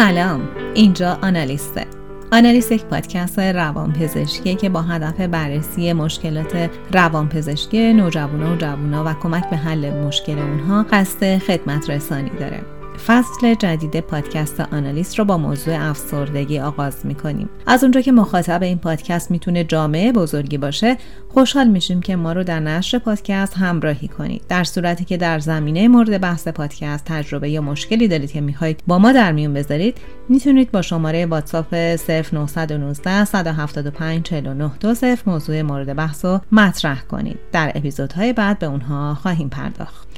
سلام. اینجا آنالیسته. آنالیست یک پادکست روانپزشکی که با هدف بررسی مشکلات روانپزشکی نوجوانا و جوونا و کمک به حل مشکل اونها قصد خدمت رسانی داره. فصل جدید پادکست آنالیست رو با موضوع افسردگی آغاز می‌کنیم. از اونجا که مخاطب این پادکست می‌تونه جامعه بزرگی باشه خوشحال میشیم که ما رو در نشر پادکست همراهی کنید. در صورتی که در زمینه مورد بحث پادکست تجربه یا مشکلی دارید که می‌خواهید با ما در میون بذارید می‌تونید با شماره واتساپ 0919 175 49 موضوع مورد بحث رو مطرح کنید. در اپیزودهای بعد به اونها خواهیم پرداخت.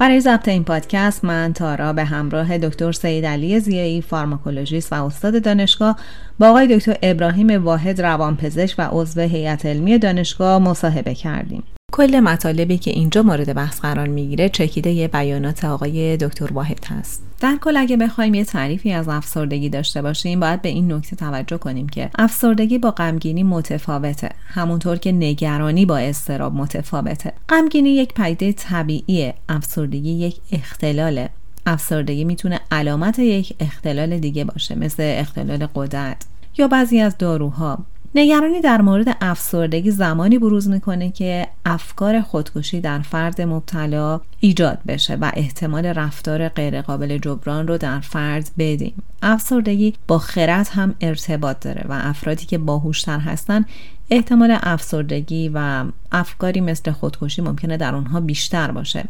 برای ضبط این پادکست من تارا به همراه دکتر سید علی زیایی فارماکولوژیست و استاد دانشگاه با آقای دکتر ابراهیم واحد روانپزشک و عضو هیئت علمی دانشگاه مصاحبه کردیم. کل مطالبی که اینجا مورد بحث قرار می‌گیره چکیده بیانات آقای دکتر واحد هست. در کل اگه بخوایم یه تعریفی از افسردگی داشته باشیم باید به این نکته توجه کنیم که افسردگی با غمگینی متفاوته همونطور که نگرانی با استراب متفاوته. غمگینی یک پدیده طبیعیه افسردگی یک اختلاله. افسردگی می‌تونه علامت یک اختلال دیگه باشه مثل اختلال قدرت یا بعضی از داروها. نگرانی در مورد افسردگی زمانی بروز می‌کنه که افکار خودکشی در فرد مبتلا ایجاد بشه و احتمال رفتار غیرقابل جبران رو در فرد بدیم. افسردگی با خرد هم ارتباط داره و افرادی که باهوشتر هستن احتمال افسردگی و افکاری مثل خودکشی ممکنه در اونها بیشتر باشه.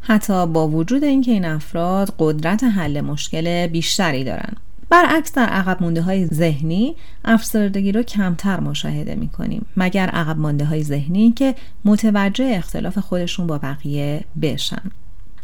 حتی با وجود اینکه این افراد قدرت حل مشکل بیشتری دارن. برعکس در عقب مونده های ذهنی افسردگی رو کمتر مشاهده می کنیم مگر عقب مانده های ذهنی که متوجه اختلاف خودشون با بقیه بشن.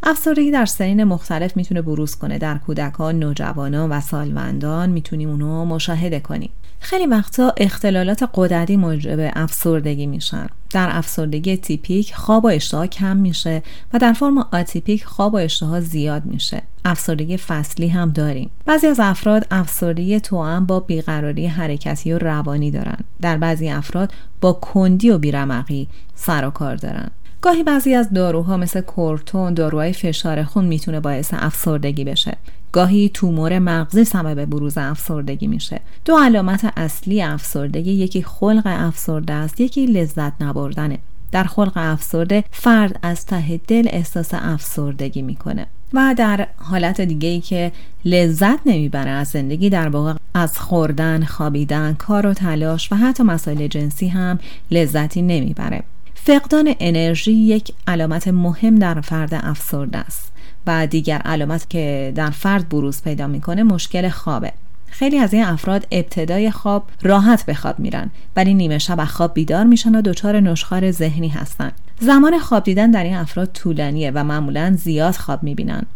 افسردگی در سنین مختلف می‌تونه بروز کنه در کودکان، نوجوانان و سالمندان می‌تونیم اونو مشاهده کنیم. خیلی وقتا اختلالات قدرتی موجب افسردگی میشن. در افسردگی تیپیک خواب و اشتها کم میشه و در فرم آتیپیک خواب و اشتها زیاد میشه. افسردگی فصلی هم داریم. بعضی از افراد افسردگی توأم با بیقراری حرکتی و روانی دارن. در بعضی افراد با کندی و بیرمقی سر و کار دارن. گاهی بعضی از داروها مثل کورتون داروهای فشار خون می‌تونه باعث افسردگی بشه. گاهی تومور مغزی سبب بروز افسردگی میشه. دو علامت اصلی افسردگی یکی خلق افسرده است یکی لذت نبردنه. در خلق افسرده فرد از ته دل احساس افسردگی می‌کنه. و در حالت دیگه ای که لذت نمی‌بره از زندگی در واقع از خوردن، خوابیدن، کار و تلاش و حتی مسائل جنسی هم لذتی نمی‌بره. فقدان انرژی یک علامت مهم در فرد افسرده است. و دیگر علامت که در فرد بروز پیدا می‌کنه مشکل خوابه. خیلی از این افراد ابتدای خواب راحت به خواب میرن ولی نیمه شب خواب بیدار میشن و دچار نشخار ذهنی هستن. زمان خواب دیدن در این افراد طولانیه و معمولا زیاد خواب می‌بینن.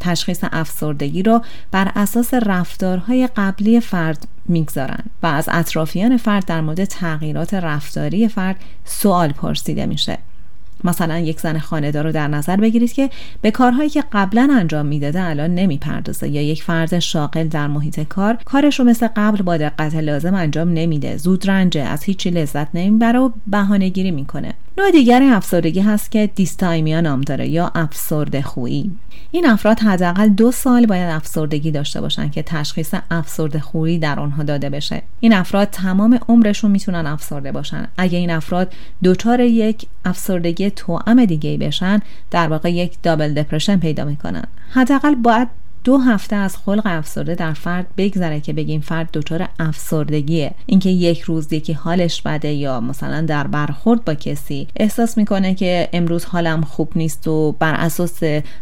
تشخیص افسردگی را بر اساس رفتارهای قبلی فرد می‌گذارن و از اطرافیان فرد در مورد تغییرات رفتاری فرد سوال پرسیده میشه. مثلا یک زن خانهدار رو در نظر بگیرید که به کارهایی که قبلا انجام می‌داده الان نمی‌پردازه یا یک فرد شاغل در محیط کار کارش رو مثل قبل با دقت لازم انجام نمیده. زود رنجه از هیچی لذت نمی‌بره و بهانه گیری می‌کنه. نوع دیگر افسردگی هست که دیستایمیا نام داره یا افسرده خویی. این افراد حداقل دو سال باید افسردگی داشته باشن که تشخیص افسرده خویی در آنها داده بشه. این افراد تمام عمرشون می‌تونن افسرده باشن. اگه این افراد دچار یک افسردگی توأم دیگه بشن در واقع یک دابل دپرشن پیدا می‌کنن. حداقل باید دو هفته از خلق افسرده در فرد بگذره که بگیم فرد دچار افسردگیه. اینکه یک روز یکی حالش بده یا مثلا در برخورد با کسی احساس می‌کنه که امروز حالم خوب نیست و بر اساس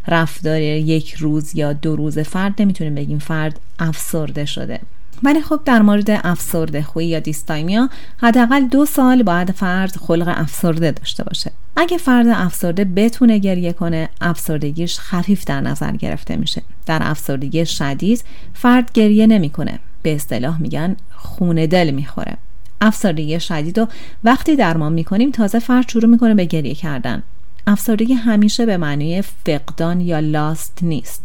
رفتار یک روز یا دو روز فرد نمی‌تونیم بگیم فرد افسرده شده. ولی خب در مورد افسرده خویی یا دیستایمیا حداقل دو سال باید فرد خلق افسرده داشته باشه. اگه فرد افسرده بتونه گریه کنه افسردگیش خفیف در نظر گرفته میشه. در افسردگی شدید فرد گریه نمی‌کنه. به اصطلاح میگن خونه دل می‌خوره. افسردگی شدید و وقتی درمان می‌کنیم تازه فرد شروع می‌کنه به گریه کردن. افسردگی همیشه به معنی فقدان یا لاست نیست.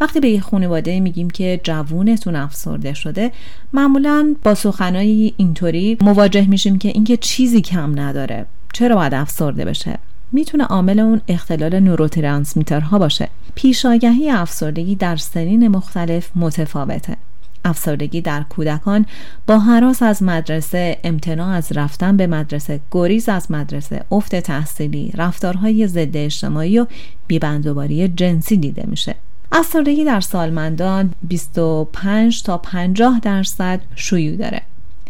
وقتی به یه خانواده میگیم که جوونتون افسرده شده معمولا با سخنایی اینطوری مواجه میشیم که اینکه چیزی کم نداره. چرا باید افسرده بشه؟ می‌تونه عامل اون اختلال نوروترانسمیترها باشه. پیشاگهی افسردگی در سنین مختلف متفاوته. افسردگی در کودکان با حراس از مدرسه امتناع از رفتن به مدرسه گریز از مدرسه افت تحصیلی رفتارهای ضد اجتماعی و بیبندوباری جنسی دیده میشه. افسردگی در سالمندان 25 تا 50 درصد شیوع داره.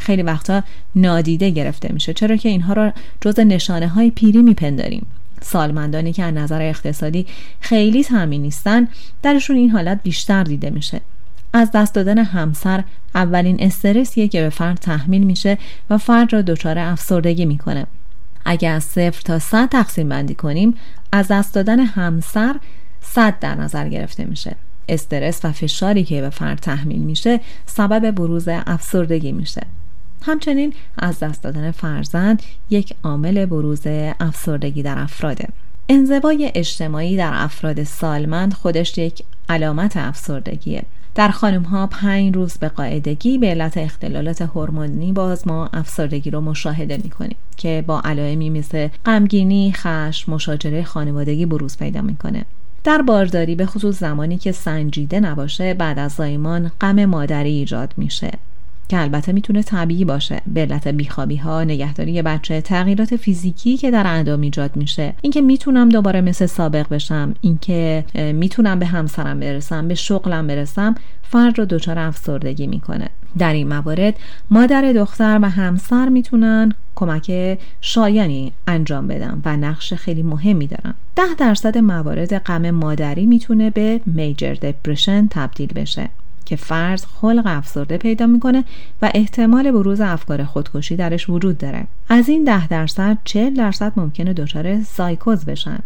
خیلی وقتا نادیده گرفته میشه. چرا که اینها را جز نشانه های پیری میپنداریم. سالمندانی که از نظر اقتصادی خیلی تامین نیستن درشون این حالت بیشتر دیده میشه. از دست دادن همسر اولین استرسیه که به فرد تحمیل میشه و فرد را دچار افسردگی می‌کنه. اگر از صفر تا صد تقسیم بندی کنیم از دست دادن همسر صد در نظر گرفته میشه. استرس و فشاری که به فرد تحمیل میشه سبب بروز افسردگی میشه. همچنین از دست دادن فرزند یک عامل بروز افسردگی در افراده. انزوای اجتماعی در افراد سالمند خودش یک علامت افسردگیه. در خانم ها پنج روز به قاعدگی به علت اختلالات هورمونی باز ما افسردگی رو مشاهده می کنیم که با علائمی مثل غمگینی، خشم، مشاجره خانوادگی بروز پیدا می‌کنه. در بارداری به خصوص زمانی که سنجیده نباشه بعد از زایمان غم مادری ایجاد میشه. که البته می‌تونه طبیعی باشه. به علت بیخوابی ها نگهداری بچه تغییرات فیزیکی که در اندام ایجاد میشه. اینکه می‌تونم دوباره مثل سابق بشم اینکه می‌تونم به همسرم برسم به شغلم برسم فرد رو دچار افسردگی می‌کنه. در این موارد مادر دختر و همسر می‌تونن کمک شایانی انجام بدن و نقش خیلی مهمی دارن. ده درصد موارد غم مادری می‌تونه به میجر دپرشن تبدیل بشه. که فرد خلق افسرده پیدا می‌کنه و احتمال بروز افکار خودکشی درش وجود داره. از این ده درصد 40 درصد ممکنه دچار سایکوز بشن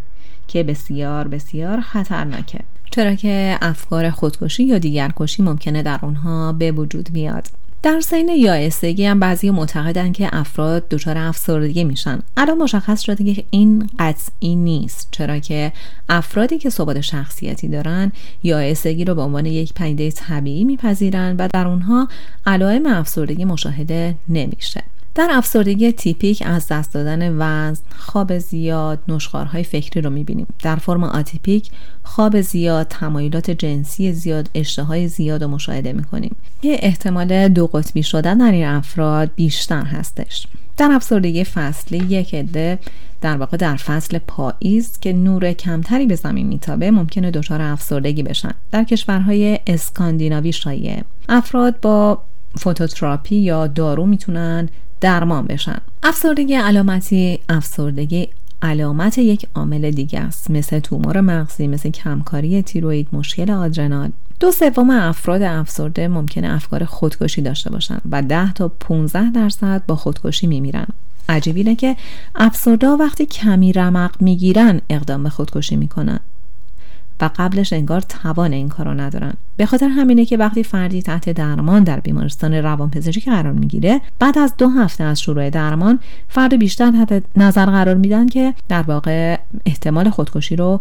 که بسیار بسیار خطرناکه. چرا که افکار خودکشی یا دیگرکشی ممکنه در اونها به وجود بیاد. در سین یائسگی هم بعضی معتقدن که افراد دچار افسردگی میشن. الان مشخص شده که این قطعی نیست چرا که افرادی که ثبات شخصیتی دارن یائسگی رو به عنوان یک پدیده طبیعی میپذیرن و در اونها علائم افسردگی مشاهده نمیشه. در افسردگی تیپیک از دست دادن وزن، خواب زیاد، نشخارهای فکری رو می‌بینیم. در فرم آتیپیک خواب زیاد، تمایلات جنسی زیاد، اشتهای زیاد رو مشاهده می‌کنیم. یه احتمال دو قطبی شدن در این افراد بیشتر هستش. در افسردگی فصلی یک عده در واقع در فصل پاییز که نور کمتری به زمین میتابه ممکنه دچار افسردگی بشن در کشورهای اسکاندیناوی شایع افراد با فوتوتراپی یا دارو می‌تونن درمان بشن. افسردگی علامتی افسردگی علامت یک عامل دیگه است. مثل تومور مغزی مثل کمکاری تیروید مشکل آدرنال. دو سوم افراد افسرده ممکنه افکار خودکشی داشته باشن و 10 تا 15 درصد با خودکشی میمیرن. عجیب اینه که افسرده وقتی کمی رمق می‌گیرن اقدام به خودکشی می‌کنن. و قبلش انگار توان این کارو ندارن. به خاطر همینه که وقتی فردی تحت درمان در بیمارستان روانپزشکی قرار می‌گیره بعد از دو هفته از شروع درمان فرد بیشتر تحت نظر قرار میدن که در واقع احتمال خودکشی رو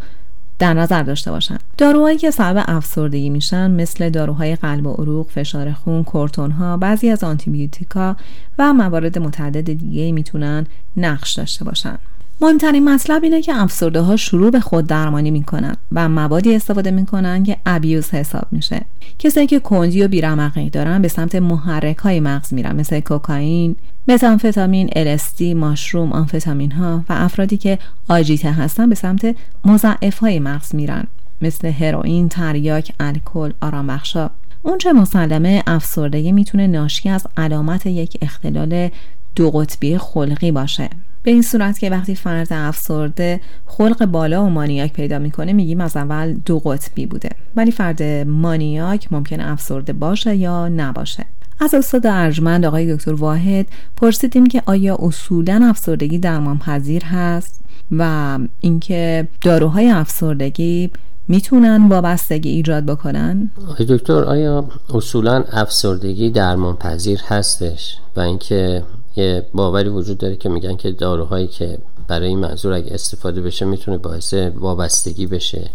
در نظر داشته باشن. داروهایی که سبب افسردگی میشن مثل داروهای قلب و عروق فشار خون کورتون ها بعضی از آنتیبیوتیکا و موارد متعدد دیگه می‌تونن نقش داشته باشن. مهمترین مطلب اینه که افسرده ها شروع به خود درمانی می‌کنن و موادی استفاده می‌کنن که ابیوز حساب میشه. کسایی که کندی و بیرمقی دارن به سمت محرک های مغز میرن مثل کوکائین متامفتامین LSD ماشروم آنفتامین ها و افرادی که آجیته هستن به سمت مضعف های مغز میرن مثل هروئین تریاک الکل آرامبخشا اون چه مسلمه افسردگی می‌تونه ناشی از علامت یک اختلال دو قطبی خلقی باشه. به این صورت که وقتی فرد افسرده خلق بالا و مانیاک پیدا می‌کنه میگیم از اول دو قطبی بوده ولی فرد مانیاک ممکنه افسرده باشه یا نباشه از استاد ارجمند آقای دکتر واحد پرسیدیم که آیا اصولا افسردگی درمان پذیر هست و اینکه داروهای افسردگی می‌تونن وابستگی ایجاد بکنن؟ آقای دکتر آیا اصولا افسردگی درمان پذیر هستش و اینکه یه باوری وجود داره که میگن که داروهایی که برای این منظور اگه استفاده بشه می‌تونه باعث وابستگی بشه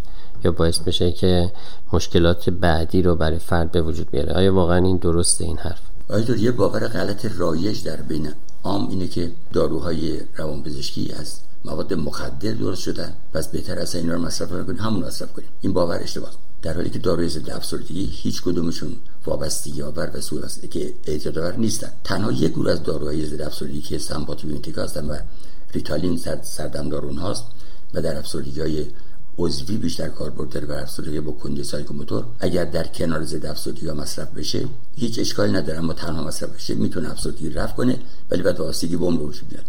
یا باعث بشه که مشکلات بعدی رو برای فرد به وجود بیاره. آیا واقعا این درسته این حرف؟ آیا یه باور غلط رایج در بین عام اینه که داروهای روانپزشکی از مواد مخدر درست شدن. پس بهتر از اینا رو مصرف نکنیم همون مصرف کنیم. این باور اشتباه. در حالی که داروی ضد افسردگی هیچ کدومشون وابستگی آور و سوء که اعتیاد نیستن. تنها یک گروه از داروهای ضد افسردگی که sympathomimetic هستن و ریتالین سردمدار اونهاست و در افسردگی های عضوی بیشتر کاربرد داره بر افسردگی با کندی psychomotor. اگر در کنار ضد افسردگی مصرف بشه هیچ اشکالی نداره اما تنها مصرف بشه می‌تونه افسردگی رفع کنه ولی بعد وابستگی بم رو بیاد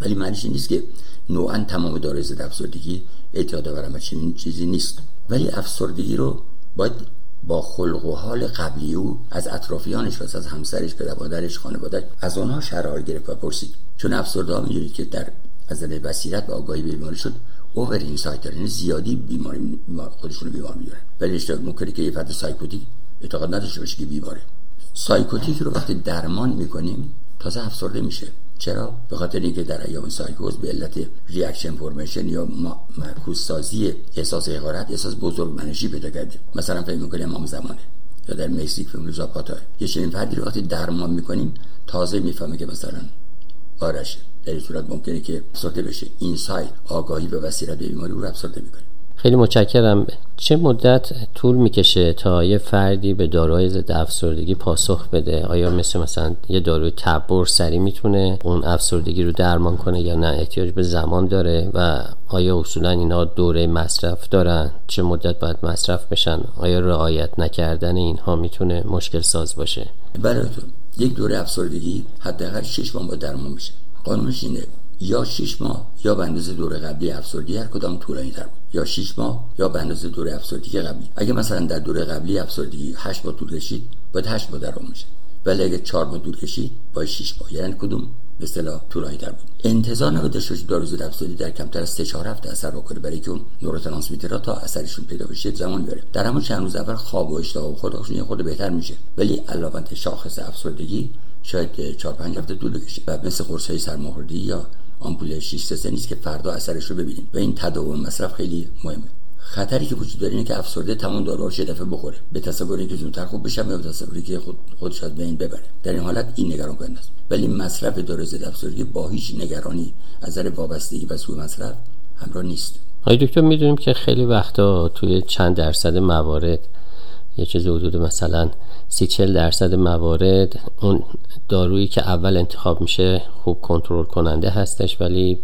ولی معنیش نیست که نوعا تمام داروی ضد افسردگی اعتیاد آور چنین چیزی نیست. ولی افسردگی رو باید با خلق و حال قبلی او از اطرافیانش و از همسرش پدر مادرش خانواده از آنها شرح حال گرفت و پرسید. چون افسرده ها که در از نظر بصیرت و آگاهی بیماری شد over insight یعنی زیادی بیماری خودشون رو بیمار می‌دونن ولی اشتراک ممکنه که یه فرد psychotic اعتقاد نداشته باشه که بیماره. psychotic رو وقتی درمان می‌کنیم تازه افسرده میشه. چرا؟ به خاطر اینکه در ایام سایکوز به علت reaction formation یا معکوس سازی احساس حقارت احساس بزرگ منشی پیدا کرده مثلا فکر می‌کنه امام زمانه یا در مکزیک فیلم زاپاتا یه چنین فردی رو وقتی درمان می‌کنیم تازه می‌فهمه که مثلا آرشه در این صورت ممکنه که افسرده بشه. insight آگاهی به وسیله بیماری رو افسرده می‌کنه. خیلی متشکرم. چه مدت طول می‌کشه تا یه فردی به داروهای ضد افسردگی پاسخ بده؟ آیا مثل مثلا یه داروی تب بر سریع می‌تونه اون افسردگی رو درمان کنه یا نه؟ احتیاج به زمان داره و آیا اصولا اینا دوره مصرف دارن؟ چه مدت باید مصرف بشن؟ آیا رعایت نکردن اینها می‌تونه مشکل ساز باشه؟ تو یک دوره افسردگی حداقل 6 ماه درمان میشه. قانونش اینه یا 6 ماه یا به اندازه دوره قبلی افسردگی هر کدام طولانی تر بود. یا 6 ماه یا به اندازه دوره افسردگی قبلی. اگه مثلا در دوره قبلی افسردگی 8 ماه طول کشید باید 8 ماه درمان میشه ولی اگه 4 ماه طول کشید باید 6 ماه. یعنی کدوم؟ به اصطلاح طولانی تر بود. انتظار نبود داشته باشید دارو ضد افسردگی در کمتر از 3 4 هفته اثر بکنه برای اینکه اون نوروترانسمیترها تا اثرشون پیدا بشه زمان می‌بره در همون چند روز اول خواب و اشتها و خودشون خود بهتر میشه. ولی علاوه شاخص افسردگی شاید 4 5 هفته طول بکشه. و مثل قرص های سرماخوردگی یا آمپول 6 سه نیست که فردا اثرش رو ببینیم و این تداوم مصرف خیلی مهمه. خطری که وجود داره اینه که افسرده تمام داروهاش یه دفعه بخوره. به تصوری که زودتر خوب بشه به تصوری که خود خودش از بین ببره. در این حالت این نگران کننده است. ولی مصرف دارو ضد افسردگی با هیچ نگرانی از نظر وابستگی و سوء مصرف همراه نیست. آقای دکتر می‌دونیم که خیلی وقتا توی چند درصد موارد یه چیز حدود مثلا سی چل درصد موارد اون دارویی که اول انتخاب میشه خوب کنترل کننده هستش ولی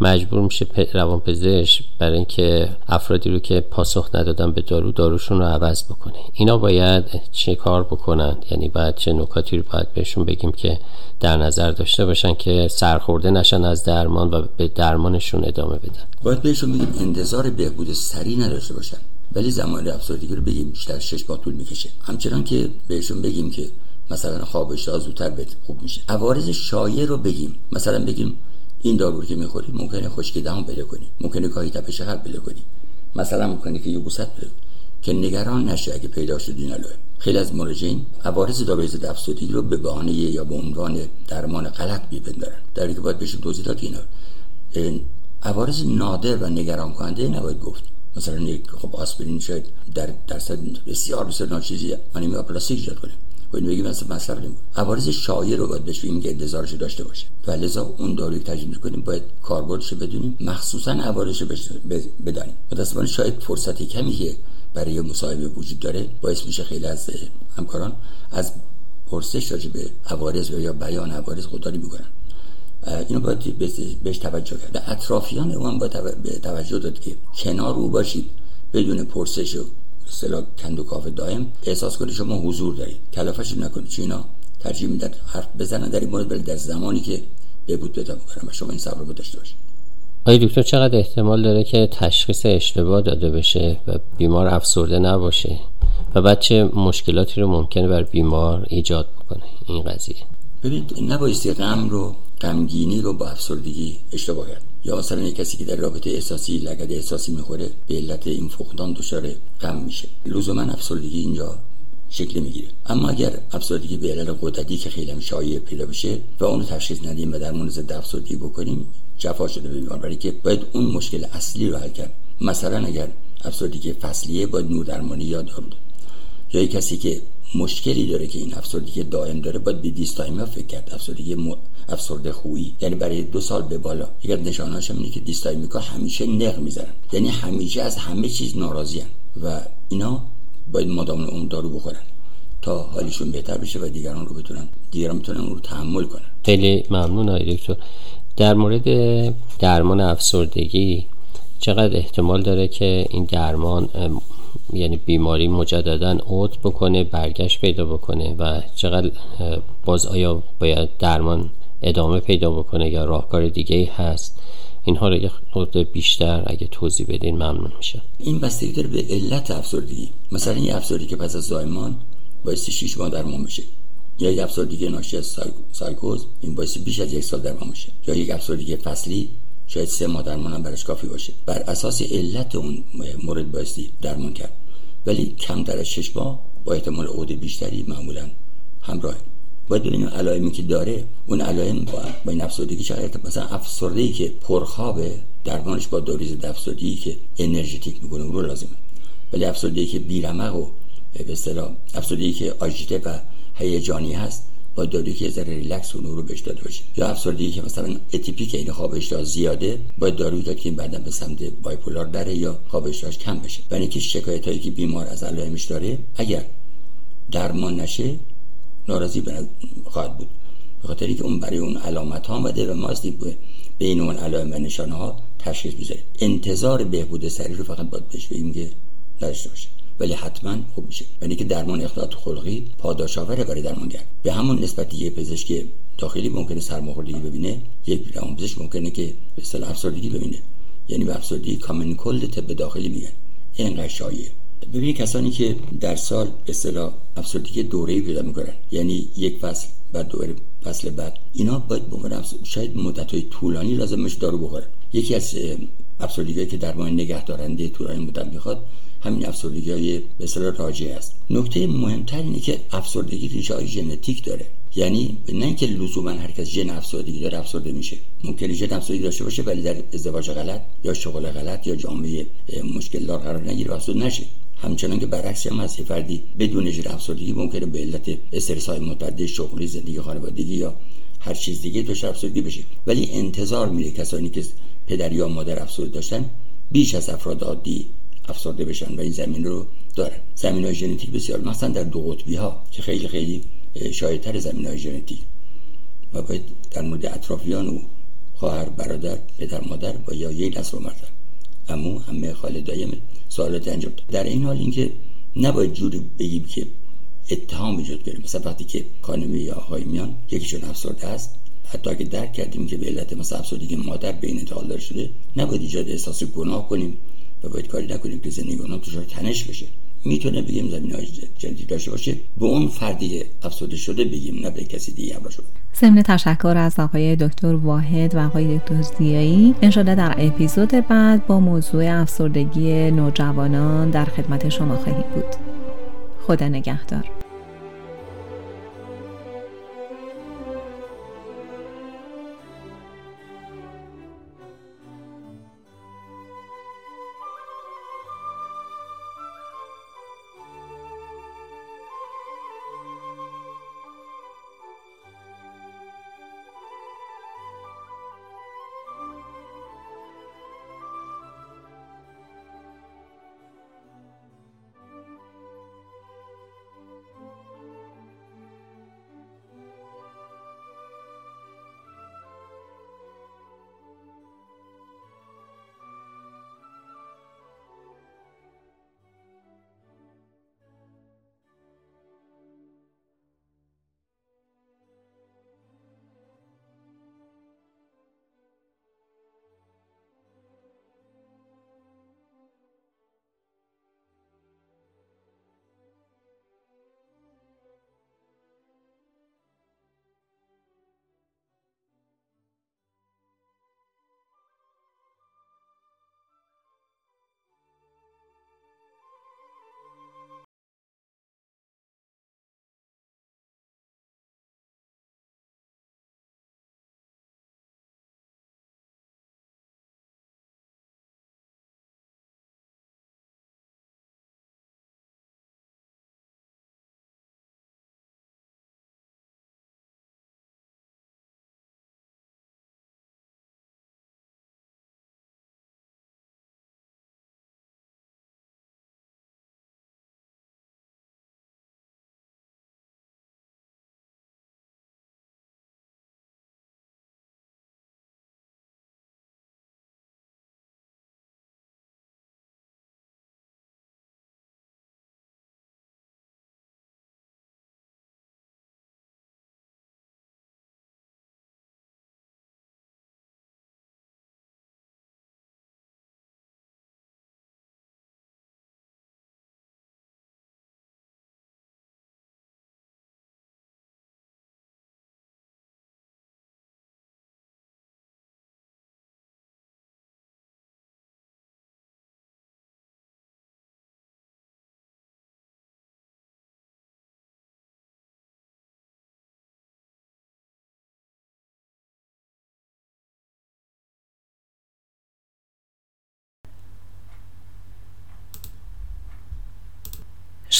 مجبور میشه روانپزشک برای اینکه افرادی رو که پاسخ ندادن به دارو داروشون رو عوض بکنه. اینا باید چه کار بکنن؟ یعنی باید چه نکاتی رو باید بهشون بگیم که در نظر داشته باشن که سرخورده نشن از درمان و به درمانشون ادامه بدن؟ باید بهشون بگیم انتظار بهبود سریع نداشته باشن. ولی زمان افسردگی رو بگیم بیشتر شش ماه طول می‌کشه. همچنان که بهشون بگیم که مثلا خوابش زودتر بهت خوب میشه. عوارض شایع رو بگیم. مثلا بگیم این دارو که می‌خوری ممکنه خشکی دهان پیدا کنی. ممکنه گاهی تپش قلب پیدا کنی. مثلا ممکنه که یبوست پیدا که نگران نشه اگه پیدا شد این خیلی از مراجعین عوارض داروی ضد افسردگی رو به بهانه یا به عنوان درمان غلط میپندارن. در که باید بهشون توضیح داد اینا. عوارض نادر و نگران کننده نباید گفت. مثلا یک خب آسپرین شاید در درصد بسیار بسیار ناچیزی انیمیا پلاستیک ایجاد کنه. باید بگیم مثلا مصرف نمی عوارض شایع رو باید بهش بگیم که انتظارش داشته باشه. و لذا اون داروی تجویز کنیم باید کاربردش بدونیم. مخصوصا عوارضش بدانیم. متاسفانه شاید فرصتی کمی که برای مصاحبه وجود داره باعث میشه خیلی از همکاران از پرسش راجع به عوارض یا بیان عوارض خودداری می‌کنن اینو باید بهش توجه کرد. اطرافیان او هم باید توجه داد که کنار او باشید بدون پرسش و اصطلاح کندوکاف دائم احساس کنید شما حضور دارید. کلافش نکنید. چون اینا ترجیح میدن حرف بزنن در این مورد ولی در زمانی که بهبود پیدا می‌کنن و شما این صبر رو داشته باشید. آیا دکتر چقدر احتمال داره که تشخیص اشتباه داده بشه و بیمار افسرده نباشه؟ و بعد چه مشکلاتی رو ممکنه بر بیمار ایجاد بکنه این قضیه. ببینید نبایستی غم رو غمگینی رو با افسردگی اشتباه کرد. یا مثلا یک کسی که در رابطه احساسی لگد احساسی می‌خوره به علت این فقدان دچار غم میشه. لزوما افسردگی اینجا شکل می‌گیره. اما اگر افسردگی به علل قدرتی که خیلی شایع پیدا بشه و اون تشخیص ندیم و درمان ضد افسردگی بکنیم جفا شده به بیمار برای که باید اون مشکل اصلی رو حل کرد. مثلا اگر افسردگی فصلیه باید نور درمانی یا دارو یا کسی که مشکلی داره که این افسردگی دائم داره باید به دیستایما فکر کرد. افسردگی م... افسرده خویی. یعنی برای دو سال به بالا. از نشانهاش اینه که دیستایمیکا همیشه نق می‌زنن. یعنی همیشه از همه چیز ناراضیان و اینا باید مادام اون دارو بخورن تا حالشون بهتر بشه و دیگران رو بتونن دیگران اون رو تحمل کنن. خیلی ممنون آقای دکتر. در مورد درمان افسردگی چقدر احتمال داره که این درمان یعنی بیماری مجددا عود بکنه برگشت پیدا بکنه و چقدر باز آیا باید درمان ادامه پیدا بکنه یا راهکار دیگه هست؟ اینها رو یه خورده بیشتر اگه توضیح بدین ممنون میشه این بستگی داره به علت افسردگی. مثلا این افسردگی که پس از زایمان باعث 6 ماه درمان بشه یا یک افسردگی ناشی از سایکوز این باعث بیش از یک سال درمان بشه یا یک افسردگی فصلی شاید سه ماه درمان هم براش کافی باشه. بر اساس علت اون مورد بایستی درمان کرد. ولی کمتر از شش ماه با احتمال عود بیشتری معمولا همراه باید ببینیم علائمی که داره اون علائم با, با این افسردگی شاید مثلا افسردگی که پرخوابه درمانش با دوریز افسردگی که انرژتیک می‌کنه اون رو لازمه. ولی افسردگی که بیرمق و به اصطلاح افسردگی که آژیته و هیجانی هست با دارویی که ذره ریلکس و رو بهش داده باشه. یا افسردگی که مثلا اتیپیک این خواب زیاده با دارویی داد که بعدا به سمت بایپولار بره یا خواب کم بشه. برای اینکه شکایت که بیمار از علائمش داره اگر درمان نشه ناراضی خواهد بود. به که اون برای اون علامت ها آمده و ما به بین اون علائم و نشانه ها تشخیص می‌ذاریم. انتظار بهبود سریع رو فقط باید بهش بگیم که نداشته باشه. ولی حتما خوب میشه. یعنی که درمان اختلالات خلقی پاداش آوره برای درمانگر. به همون نسبت یه پزشک داخلی ممکنه سرماخوردگی ببینه یک پزشک ممکنه که به اصطلاح افسردگی ببینه. یعنی به افسردگی کامن کلد طب داخلی میگن. اینقدر شایعه ببینید کسانی که در سال به اصطلاح افسردگی دوره‌ای پیدا می‌کنن. یعنی یک فصل بعد دوره فصل بعد. اینا باید بمونن شاید مدت های طولانی لازمش دارو بخورن یکی از افسردگی که درمان نگهدارنده طولانی مدت می‌خواد همین افسردگی های به راجع است. نکته مهمتر اینه که افسردگی ریشه های ژنتیک داره. یعنی نه اینکه لزوما هر کس ژن افسردگی داره افسرده میشه. ممکنه ژن افسردگی داشته باشه ولی در ازدواج غلط یا شغل غلط یا جامعه مشکل دار قرار نگیره افسرد نشه. همچنان که برعکس هم هست فردی بدون ژن افسردگی ممکنه به علت استرس های متعدد شغلی زندگی خانوادگی یا هر چیز دیگه دچار افسردگی بشه. ولی انتظار میره کسانی که پدر یا مادر افسرده داشتن بیش از افراد عادی افسرده بشن و این زمین رو دارن. زمین های ژنتیک بسیار مثلا در دو قطبی ها که خیلی خیلی شایدتر زمین های ژنتیک. و باید در مورد اطرافیان و خواهر برادر پدر مادر و یا یک نسل مرتب امو همه خاله دایم سوالات انجام در این حال اینکه نباید جوری بگیم که اتهام ایجاد کنیم مثلا وقتی که کانمی یا آقای میان یکیشون افسرده است حتی اگه درک کردیم که به علت مثلا افسردگی مادر بین انتقال شده نباید ایجاد احساس گناه کنیم. و باید کاری نکنیم که زندگی اونها دچار تنش بشه. می‌تونه بگیم زمین های جدی داشته باشه. به اون فردی افسرده شده بگیم نه به کسی دیگه همراه شده ضمن تشکر از آقای دکتر واحد و آقای دکتر زیایی. انشاءالله در اپیزود بعد با موضوع افسردگی نوجوانان در خدمت شما خواهیم بود. خدا نگهدار.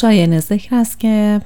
شایان ذکر است که